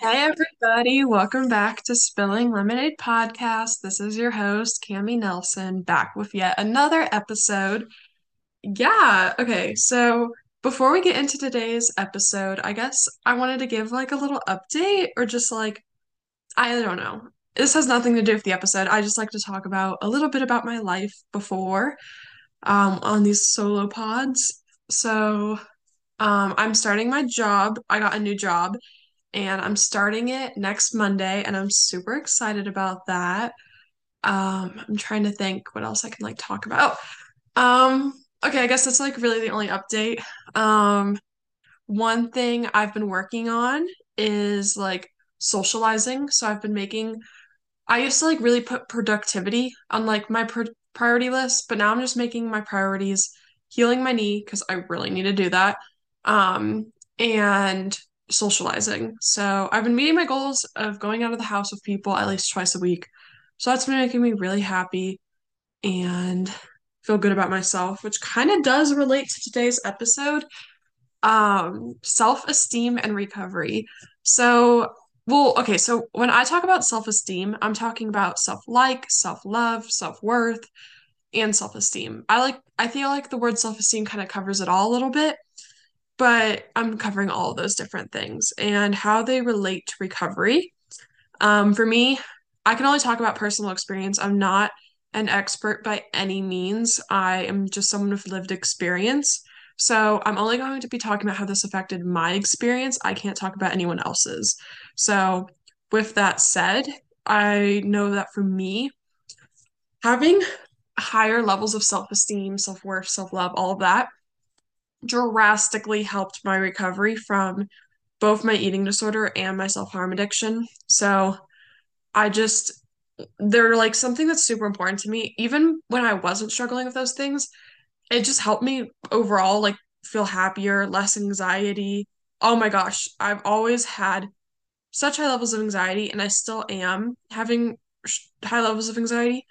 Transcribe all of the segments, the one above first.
Hey everybody, welcome back to Spilling Lemonade Podcast. This is your host, Cami Nelson, back with yet another episode. Yeah, okay, so before we get into today's episode, I guess I wanted to give like a little update or just like, I don't know. This has nothing to do with the episode. I just like to talk about a little bit about my life before um on these solo pods. So, um I'm starting my job. I got a new job and I'm starting it next Monday, and I'm super excited about that. Um, I'm trying to think what else I can like talk about. Um, okay, I guess that's like really the only update. Um, one thing I've been working on is like socializing. So I've been making, I used to like really put productivity on like my pr priority list, but now I'm just making my priorities healing my knee because I really need to do that. Um, and socializing. So I've been meeting my goals of going out of the house with people at least twice a week. So that's been making me really happy and feel good about myself, which kind of does relate to today's episode. Um, self-esteem and recovery. So, well, okay, so when I talk about self-esteem, I'm talking about self-like, self-love, self-worth, and self-esteem. I like I feel like the word self-esteem kind of covers it all a little bit but I'm covering all those different things and how they relate to recovery. Um, for me, I can only talk about personal experience. I'm not an expert by any means. I am just someone with lived experience. So I'm only going to be talking about how this affected my experience. I can't talk about anyone else's. So, with that said, I know that for me, having higher levels of self esteem, self worth, self love, all of that drastically helped my recovery from both my eating disorder and my self-harm addiction. So I just they're like something that's super important to me. Even when I wasn't struggling with those things, it just helped me overall like feel happier, less anxiety. Oh my gosh, I've always had such high levels of anxiety and I still am having high levels of anxiety.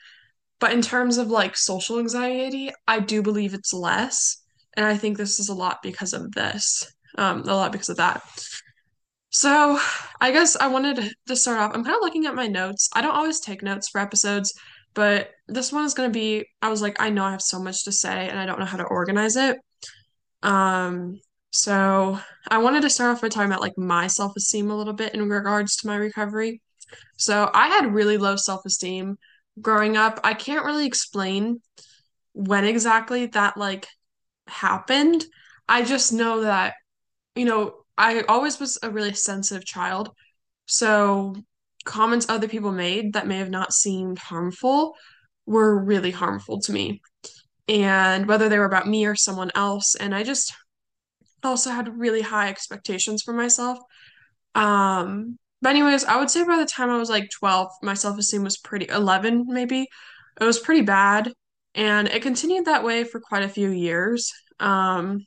But in terms of like social anxiety, I do believe it's less. And I think this is a lot because of this, um, a lot because of that. So I guess I wanted to start off. I'm kind of looking at my notes. I don't always take notes for episodes, but this one is going to be, I was like, I know I have so much to say and I don't know how to organize it. Um, so I wanted to start off by talking about like my self-esteem a little bit in regards to my recovery. So I had really low self-esteem growing up. I can't really explain when exactly that like happened. I just know that, you know, I always was a really sensitive child. So comments other people made that may have not seemed harmful were really harmful to me. And whether they were about me or someone else. And I just also had really high expectations for myself. Um, but anyways, I would say by the time I was like 12, my self-esteem was pretty 11 maybe. It was pretty bad. And it continued that way for quite a few years. Um,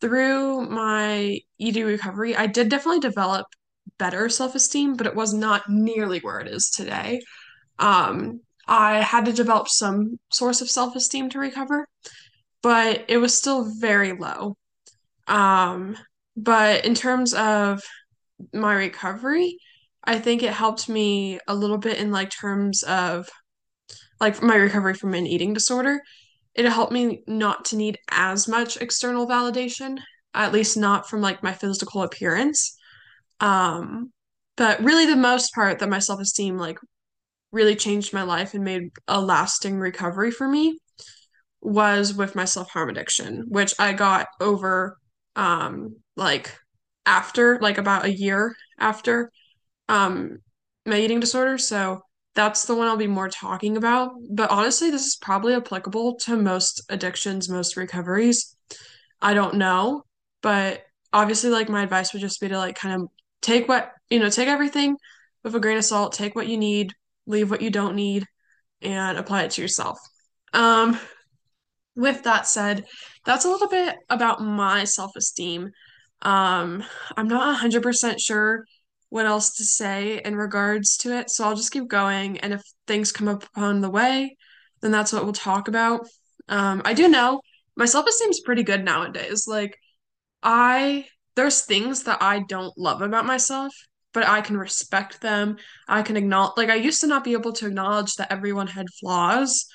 through my ED recovery, I did definitely develop better self-esteem, but it was not nearly where it is today. Um, I had to develop some source of self-esteem to recover, but it was still very low. Um, but in terms of my recovery, I think it helped me a little bit in like terms of like my recovery from an eating disorder. It helped me not to need as much external validation, at least not from like my physical appearance. Um, but really the most part that my self-esteem like really changed my life and made a lasting recovery for me was with my self-harm addiction, which I got over um like after like about a year after um my eating disorder. So that's the one I'll be more talking about. But honestly, this is probably applicable to most addictions, most recoveries. I don't know, but obviously like my advice would just be to like kind of take what, you know, take everything with a grain of salt, take what you need, leave what you don't need, and apply it to yourself. Um, with that said, that's a little bit about my self-esteem. Um, I'm not 100% sure what else to say in regards to it, so I'll just keep going. And if things come up on the way, then that's what we'll talk about. Um, I do know my self-esteem's pretty good nowadays. Like, I, there's things that I don't love about myself, but I can respect them. I can acknowledge, like, I used to not be able to acknowledge that everyone had flaws,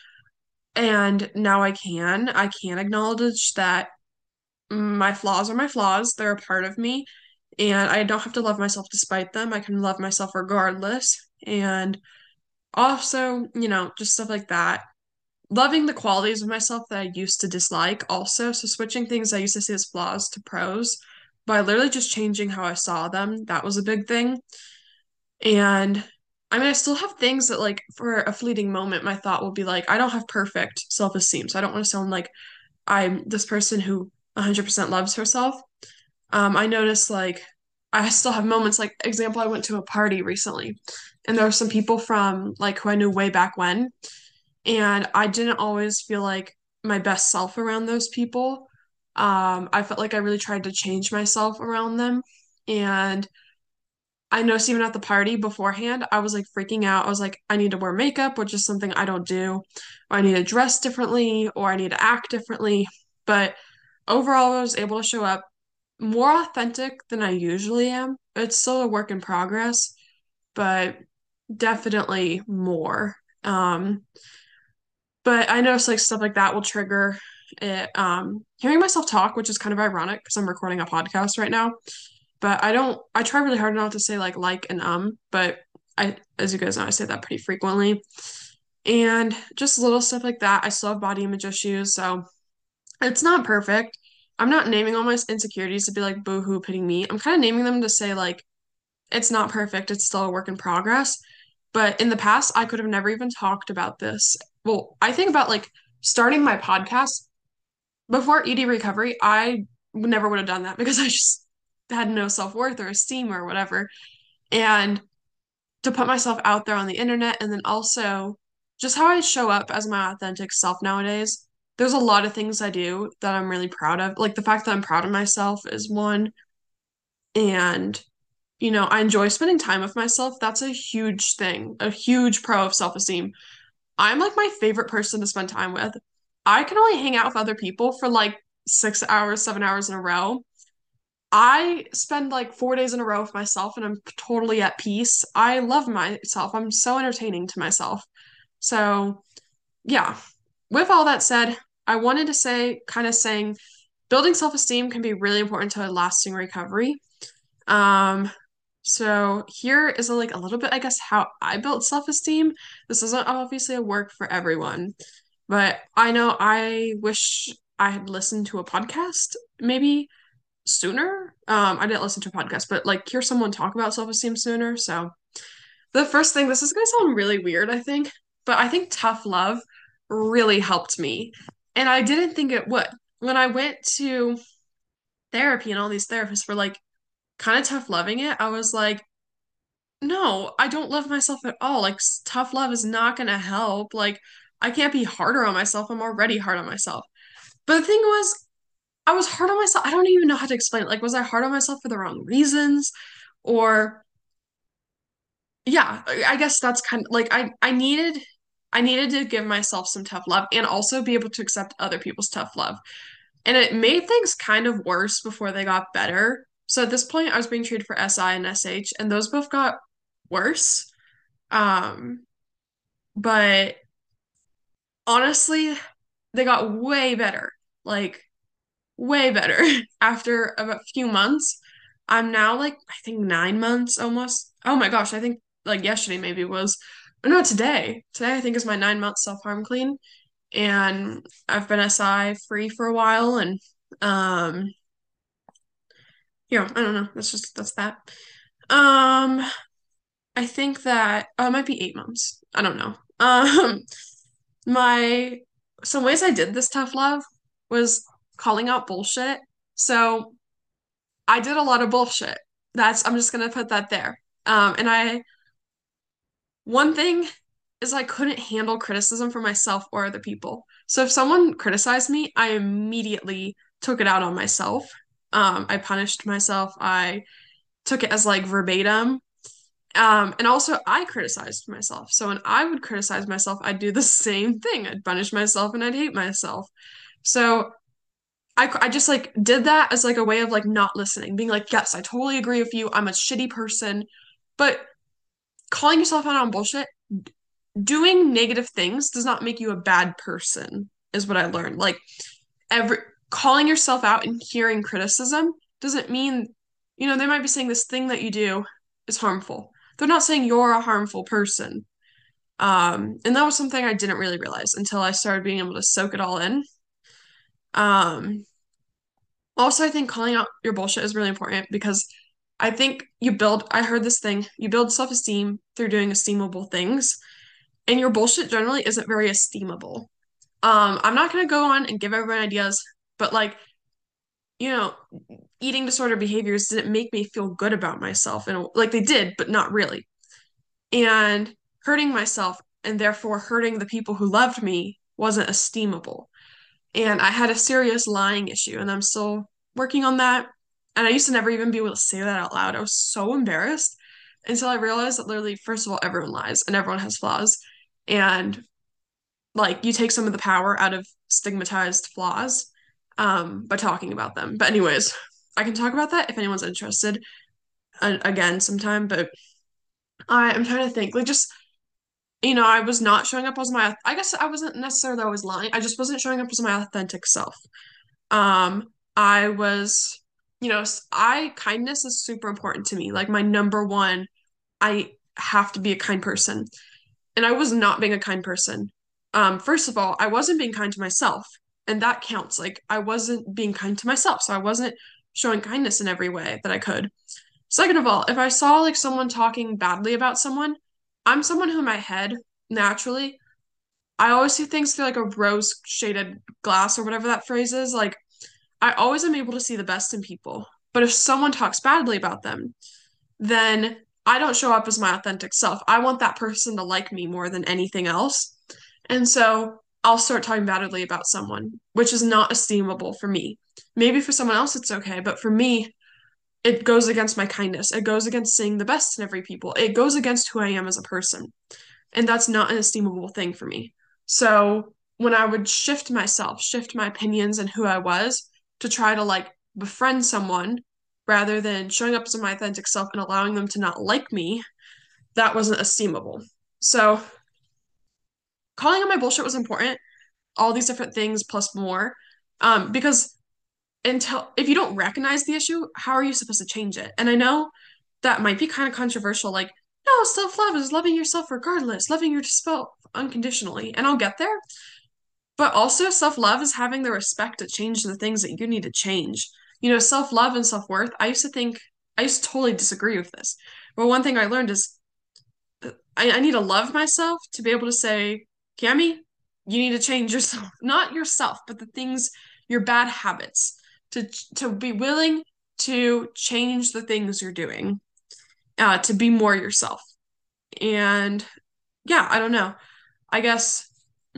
and now I can. I can acknowledge that my flaws are my flaws, they're a part of me, and I don't have to love myself despite them. I can love myself regardless. And also, you know, just stuff like that. Loving the qualities of myself that I used to dislike, also. So, switching things I used to see as flaws to pros by literally just changing how I saw them. That was a big thing. And I mean, I still have things that, like, for a fleeting moment, my thought will be like, I don't have perfect self esteem. So, I don't want to sound like I'm this person who 100% loves herself. Um, I noticed, like, I still have moments, like, example, I went to a party recently, and there were some people from, like, who I knew way back when. And I didn't always feel like my best self around those people. Um, I felt like I really tried to change myself around them. And I noticed even at the party beforehand, I was like freaking out. I was like, I need to wear makeup, which is something I don't do, or I need to dress differently, or I need to act differently. But overall, I was able to show up more authentic than I usually am. It's still a work in progress, but definitely more. Um, but I notice like stuff like that will trigger it. Um, hearing myself talk, which is kind of ironic because I'm recording a podcast right now. But I don't. I try really hard not to say like like and um. But I, as you guys know, I say that pretty frequently. And just little stuff like that. I still have body image issues, so it's not perfect. I'm not naming all my insecurities to be like boohoo pitting me. I'm kind of naming them to say like it's not perfect. It's still a work in progress. But in the past, I could have never even talked about this. Well, I think about like starting my podcast before ED recovery, I never would have done that because I just had no self worth or esteem or whatever. And to put myself out there on the internet and then also just how I show up as my authentic self nowadays. There's a lot of things I do that I'm really proud of. Like the fact that I'm proud of myself is one. And you know, I enjoy spending time with myself. That's a huge thing, a huge pro of self esteem. I'm like my favorite person to spend time with. I can only hang out with other people for like six hours, seven hours in a row. I spend like four days in a row with myself and I'm totally at peace. I love myself. I'm so entertaining to myself. So, yeah. With all that said, I wanted to say, kind of saying, building self esteem can be really important to a lasting recovery. Um, so here is a, like a little bit, I guess, how I built self-esteem. This isn't obviously a work for everyone, but I know I wish I had listened to a podcast maybe sooner. Um, I didn't listen to a podcast, but like hear someone talk about self-esteem sooner. So the first thing, this is gonna sound really weird, I think, but I think tough love really helped me. And I didn't think it would. When I went to therapy and all these therapists were like, kind of tough loving it, I was like, no, I don't love myself at all. Like, tough love is not going to help. Like, I can't be harder on myself. I'm already hard on myself. But the thing was, I was hard on myself. I don't even know how to explain it. Like, was I hard on myself for the wrong reasons? Or, yeah, I guess that's kind of like I, I needed. I needed to give myself some tough love and also be able to accept other people's tough love. And it made things kind of worse before they got better. So at this point, I was being treated for SI and SH, and those both got worse. Um, but honestly, they got way better. Like, way better after about a few months. I'm now like, I think nine months almost. Oh my gosh, I think like yesterday maybe was, no, today. Today I think is my nine month self harm clean and I've been SI free for a while and um yeah, I don't know. That's just that's that. Um I think that oh, it might be eight months. I don't know. Um my some ways I did this tough love was calling out bullshit. So I did a lot of bullshit. That's I'm just gonna put that there. Um and I one thing is I couldn't handle criticism for myself or other people. So if someone criticized me, I immediately took it out on myself. Um, I punished myself. I took it as like verbatim. Um, and also I criticized myself. So when I would criticize myself, I'd do the same thing. I'd punish myself and I'd hate myself. So I, I just like did that as like a way of like not listening, being like, yes, I totally agree with you. I'm a shitty person. But calling yourself out on bullshit, doing negative things does not make you a bad person, is what I learned. Like every calling yourself out and hearing criticism doesn't mean, you know, they might be saying this thing that you do is harmful. They're not saying you're a harmful person. Um, and that was something I didn't really realize until I started being able to soak it all in. Um, also, I think calling out your bullshit is really important because I think you build, I heard this thing, you build self-esteem through doing esteemable things, and your bullshit generally isn't very esteemable. Um, I'm not gonna go on and give everyone ideas, but like, you know, eating disorder behaviors didn't make me feel good about myself, and like they did, but not really. And hurting myself and therefore hurting the people who loved me wasn't esteemable. And I had a serious lying issue, and I'm still working on that. And I used to never even be able to say that out loud. I was so embarrassed until I realized that literally, first of all, everyone lies and everyone has flaws. And like you take some of the power out of stigmatized flaws um, by talking about them. But anyways, I can talk about that if anyone's interested uh, again sometime. But I I'm trying to think, like just you know, I was not showing up as my. I guess I wasn't necessarily always lying. I just wasn't showing up as my authentic self. Um, I was, you know, I kindness is super important to me. Like my number one, I have to be a kind person. And I was not being a kind person. Um, first of all, I wasn't being kind to myself, and that counts. Like I wasn't being kind to myself, so I wasn't showing kindness in every way that I could. Second of all, if I saw like someone talking badly about someone, I'm someone who in my head naturally I always see things through like a rose shaded glass or whatever that phrase is. Like I always am able to see the best in people. But if someone talks badly about them, then I don't show up as my authentic self. I want that person to like me more than anything else. And so I'll start talking badly about someone, which is not esteemable for me. Maybe for someone else it's okay, but for me, it goes against my kindness. It goes against seeing the best in every people. It goes against who I am as a person. And that's not an esteemable thing for me. So when I would shift myself, shift my opinions and who I was to try to like befriend someone rather than showing up as my authentic self and allowing them to not like me, that wasn't esteemable. So calling on my bullshit was important. All these different things plus more. Um, because until if you don't recognize the issue, how are you supposed to change it? And I know that might be kind of controversial, like, no, self-love is loving yourself regardless, loving yourself unconditionally. And I'll get there. But also self-love is having the respect to change the things that you need to change. You know, self-love and self-worth, I used to think I used to totally disagree with this. But one thing I learned is I, I need to love myself to be able to say, Cami, you need to change yourself. Not yourself, but the things, your bad habits. To to be willing to change the things you're doing. Uh, to be more yourself. And yeah, I don't know. I guess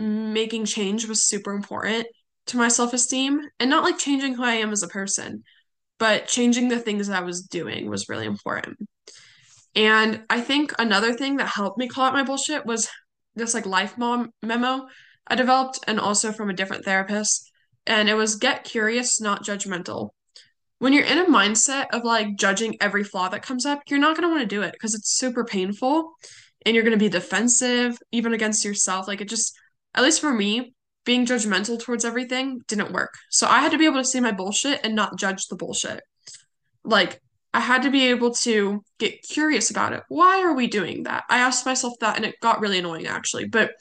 making change was super important to my self-esteem and not like changing who I am as a person, but changing the things that I was doing was really important. And I think another thing that helped me call out my bullshit was this like life mom memo I developed and also from a different therapist. And it was get curious, not judgmental. When you're in a mindset of like judging every flaw that comes up, you're not going to want to do it because it's super painful and you're going to be defensive even against yourself. Like it just, at least for me, being judgmental towards everything didn't work. So I had to be able to see my bullshit and not judge the bullshit. Like I had to be able to get curious about it. Why are we doing that? I asked myself that and it got really annoying actually. But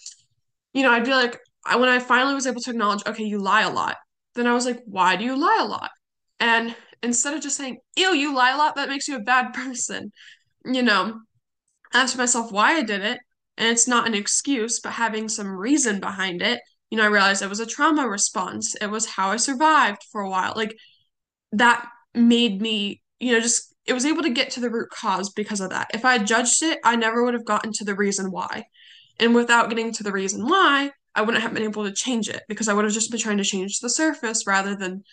you know, I'd be like, I, when I finally was able to acknowledge, okay, you lie a lot, then I was like, why do you lie a lot? And instead of just saying, ew, you lie a lot, that makes you a bad person, you know, I asked myself why I did it. And it's not an excuse, but having some reason behind it. You know, I realized it was a trauma response. It was how I survived for a while. Like that made me, you know, just it was able to get to the root cause because of that. If I judged it, I never would have gotten to the reason why. And without getting to the reason why, I wouldn't have been able to change it because I would have just been trying to change the surface rather than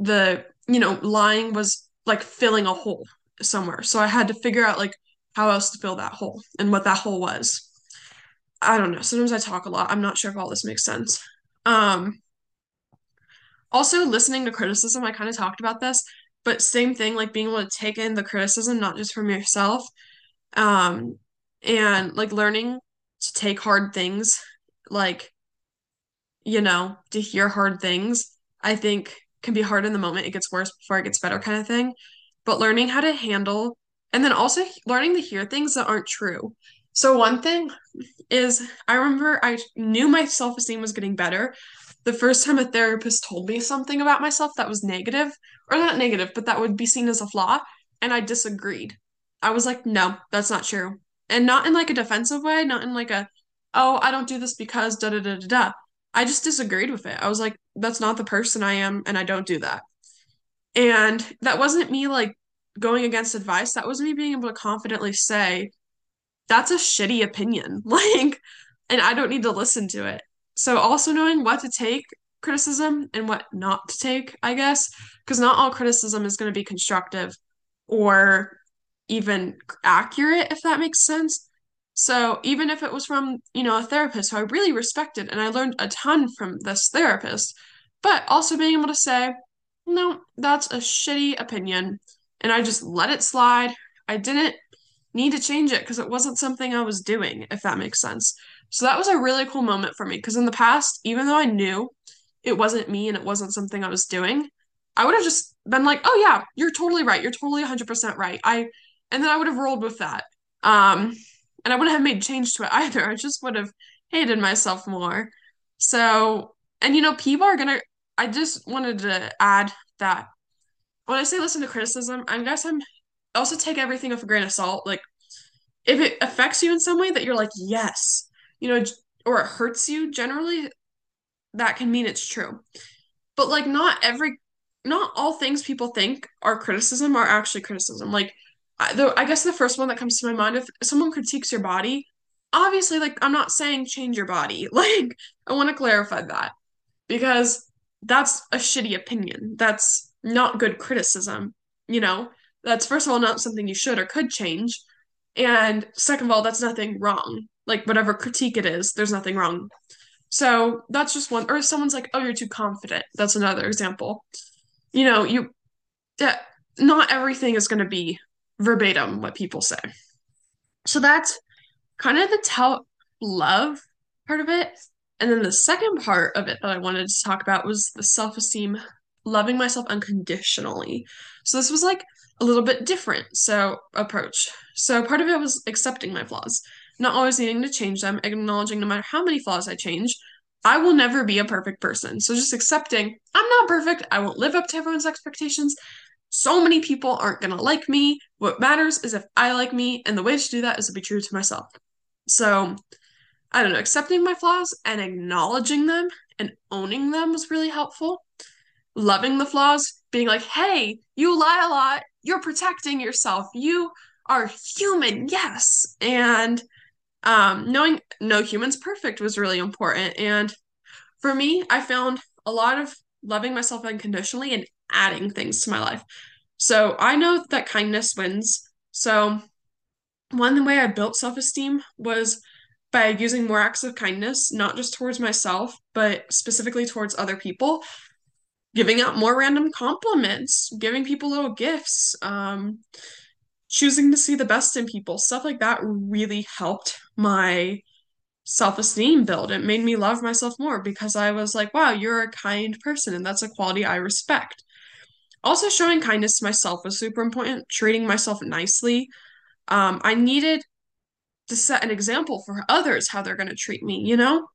the, you know, lying was like filling a hole somewhere. So I had to figure out like how else to fill that hole and what that hole was. I don't know. Sometimes I talk a lot. I'm not sure if all this makes sense. Um also listening to criticism, I kind of talked about this, but same thing like being able to take in the criticism not just from yourself Um, and like learning to take hard things, like, you know, to hear hard things, I think can be hard in the moment. It gets worse before it gets better, kind of thing. But learning how to handle, and then also learning to hear things that aren't true. So, one thing is I remember I knew my self-esteem was getting better the first time a therapist told me something about myself that was negative, or not negative, but that would be seen as a flaw, and I disagreed. I was like, no, that's not true. And not in like a defensive way, not in like a, oh, I don't do this because da da da da da. I just disagreed with it. I was like, that's not the person I am, and I don't do that. And that wasn't me like going against advice. That was me being able to confidently say, that's a shitty opinion. Like, and I don't need to listen to it. So also knowing what to take criticism and what not to take, I guess, because not all criticism is going to be constructive or even accurate, if that makes sense. So even if it was from, you know, a therapist who I really respected and I learned a ton from this therapist, but also being able to say, no, that's a shitty opinion. And I just let it slide. I didn't need to change it because it wasn't something I was doing, if that makes sense. So that was a really cool moment for me because in the past, even though I knew it wasn't me and it wasn't something I was doing, I would have just been like, "Oh yeah, you're totally right. You're totally 100% right." I and then I would have rolled with that. Um and I wouldn't have made change to it either. I just would have hated myself more. So, and you know, people are gonna I just wanted to add that when I say listen to criticism, I guess I'm also take everything with a grain of salt. Like if it affects you in some way that you're like, yes, you know, or it hurts you, generally that can mean it's true. But like not every not all things people think are criticism are actually criticism. Like though I guess the first one that comes to my mind if someone critiques your body, obviously like I'm not saying change your body. Like I want to clarify that because that's a shitty opinion. That's not good criticism, you know? That's first of all not something you should or could change. And second of all, that's nothing wrong. Like whatever critique it is, there's nothing wrong. So that's just one. Or if someone's like, "Oh, you're too confident," that's another example. You know, you that not everything is going to be verbatim what people say. So that's kind of the tell love part of it. And then the second part of it that I wanted to talk about was the self-esteem, loving myself unconditionally. So this was like a little bit different so approach. So part of it was accepting my flaws, not always needing to change them, acknowledging no matter how many flaws I change, I will never be a perfect person. So just accepting I'm not perfect. I won't live up to everyone's expectations. So many people aren't going to like me. What matters is if I like me, and the way to do that is to be true to myself. So, I don't know, accepting my flaws and acknowledging them and owning them was really helpful. Loving the flaws, being like, hey, you lie a lot. You're protecting yourself. You are human, yes. And um, knowing no human's perfect was really important. And for me, I found a lot of loving myself unconditionally and adding things to my life. So I know that kindness wins. So one way I built self esteem was by using more acts of kindness, not just towards myself, but specifically towards other people, giving out more random compliments, giving people little gifts, um, choosing to see the best in people, stuff like that really helped my self esteem build. It made me love myself more because I was like, wow, you're a kind person, and that's a quality I respect. Also, showing kindness to myself was super important, treating myself nicely. Um, I needed to set an example for others how they're going to treat me, you know?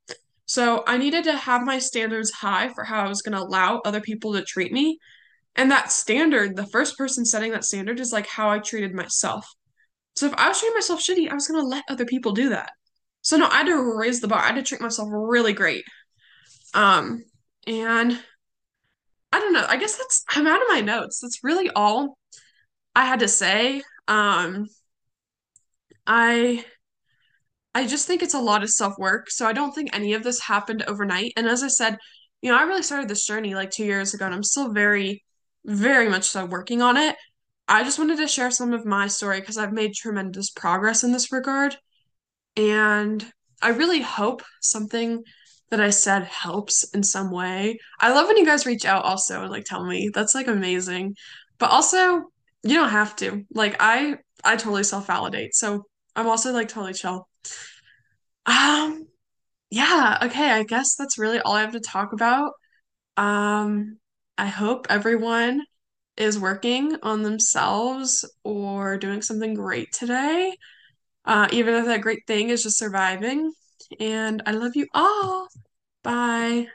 So I needed to have my standards high for how I was going to allow other people to treat me. And that standard, the first person setting that standard is like how I treated myself. So if I was treating myself shitty, I was going to let other people do that. So no, I had to raise the bar. I had to treat myself really great. Um, and I don't know. I guess that's I'm out of my notes. That's really all I had to say. Um, I I just think it's a lot of self-work. So I don't think any of this happened overnight. And as I said, you know, I really started this journey like two years ago, and I'm still very, very much so working on it. I just wanted to share some of my story because I've made tremendous progress in this regard. And I really hope something that I said helps in some way. I love when you guys reach out also and like tell me. That's like amazing. But also, you don't have to. Like I I totally self-validate. So I'm also like totally chill. Um, yeah, okay, I guess that's really all I have to talk about. Um, I hope everyone is working on themselves or doing something great today, uh, even if that great thing is just surviving. And I love you all. Bye.